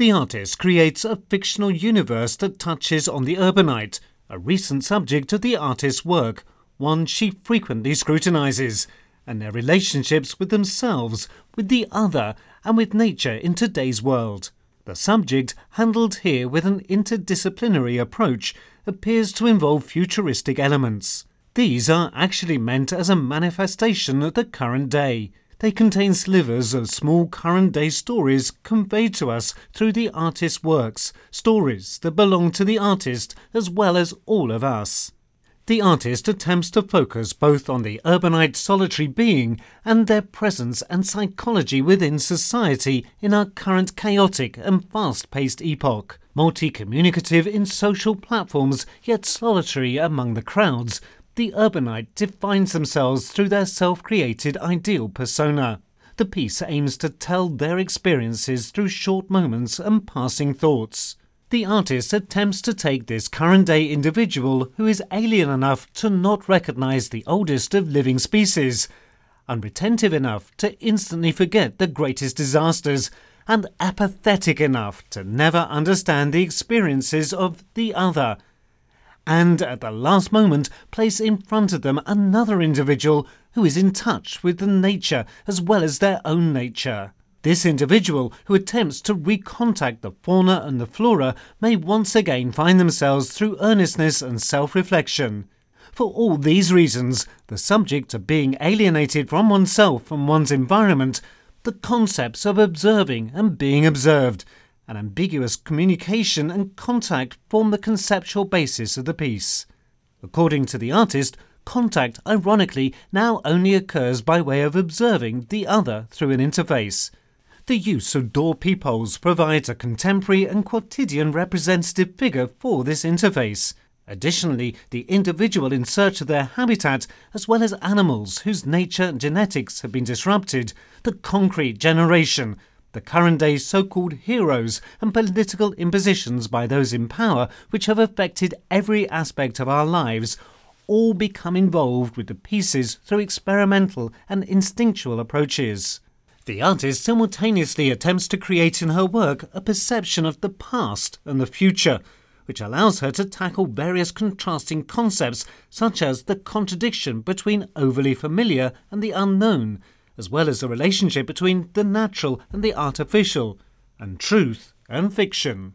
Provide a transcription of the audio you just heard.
The artist creates a fictional universe that touches on the urbanite, a recent subject of the artist's work, one she frequently scrutinizes, and their relationships with themselves, with the other, and with nature in today's world. The subject, handled here with an interdisciplinary approach, appears to involve futuristic elements. These are actually meant as a manifestation of the current day. They contain slivers of small current day stories conveyed to us through the artist's works, stories that belong to the artist as well as all of us. The artist attempts to focus both on the urbanite solitary being and their presence and psychology within society in our current chaotic and fast paced epoch. Multi communicative in social platforms, yet solitary among the crowds, the urbanite defines themselves through their self created ideal persona. The piece aims to tell their experiences through short moments and passing thoughts. The artist attempts to take this current day individual who is alien enough to not recognize the oldest of living species, unretentive enough to instantly forget the greatest disasters, and apathetic enough to never understand the experiences of the other and at the last moment place in front of them another individual who is in touch with the nature as well as their own nature. This individual who attempts to recontact the fauna and the flora may once again find themselves through earnestness and self reflection. For all these reasons, the subject of being alienated from oneself and one's environment, the concepts of observing and being observed, and ambiguous communication and contact form the conceptual basis of the piece. According to the artist, contact, ironically, now only occurs by way of observing the other through an interface. The use of door peepholes provides a contemporary and quotidian representative figure for this interface. Additionally, the individual in search of their habitat, as well as animals whose nature and genetics have been disrupted, the concrete generation, the current day so called heroes and political impositions by those in power, which have affected every aspect of our lives, all become involved with the pieces through experimental and instinctual approaches. The artist simultaneously attempts to create in her work a perception of the past and the future, which allows her to tackle various contrasting concepts, such as the contradiction between overly familiar and the unknown as well as the relationship between the natural and the artificial, and truth and fiction.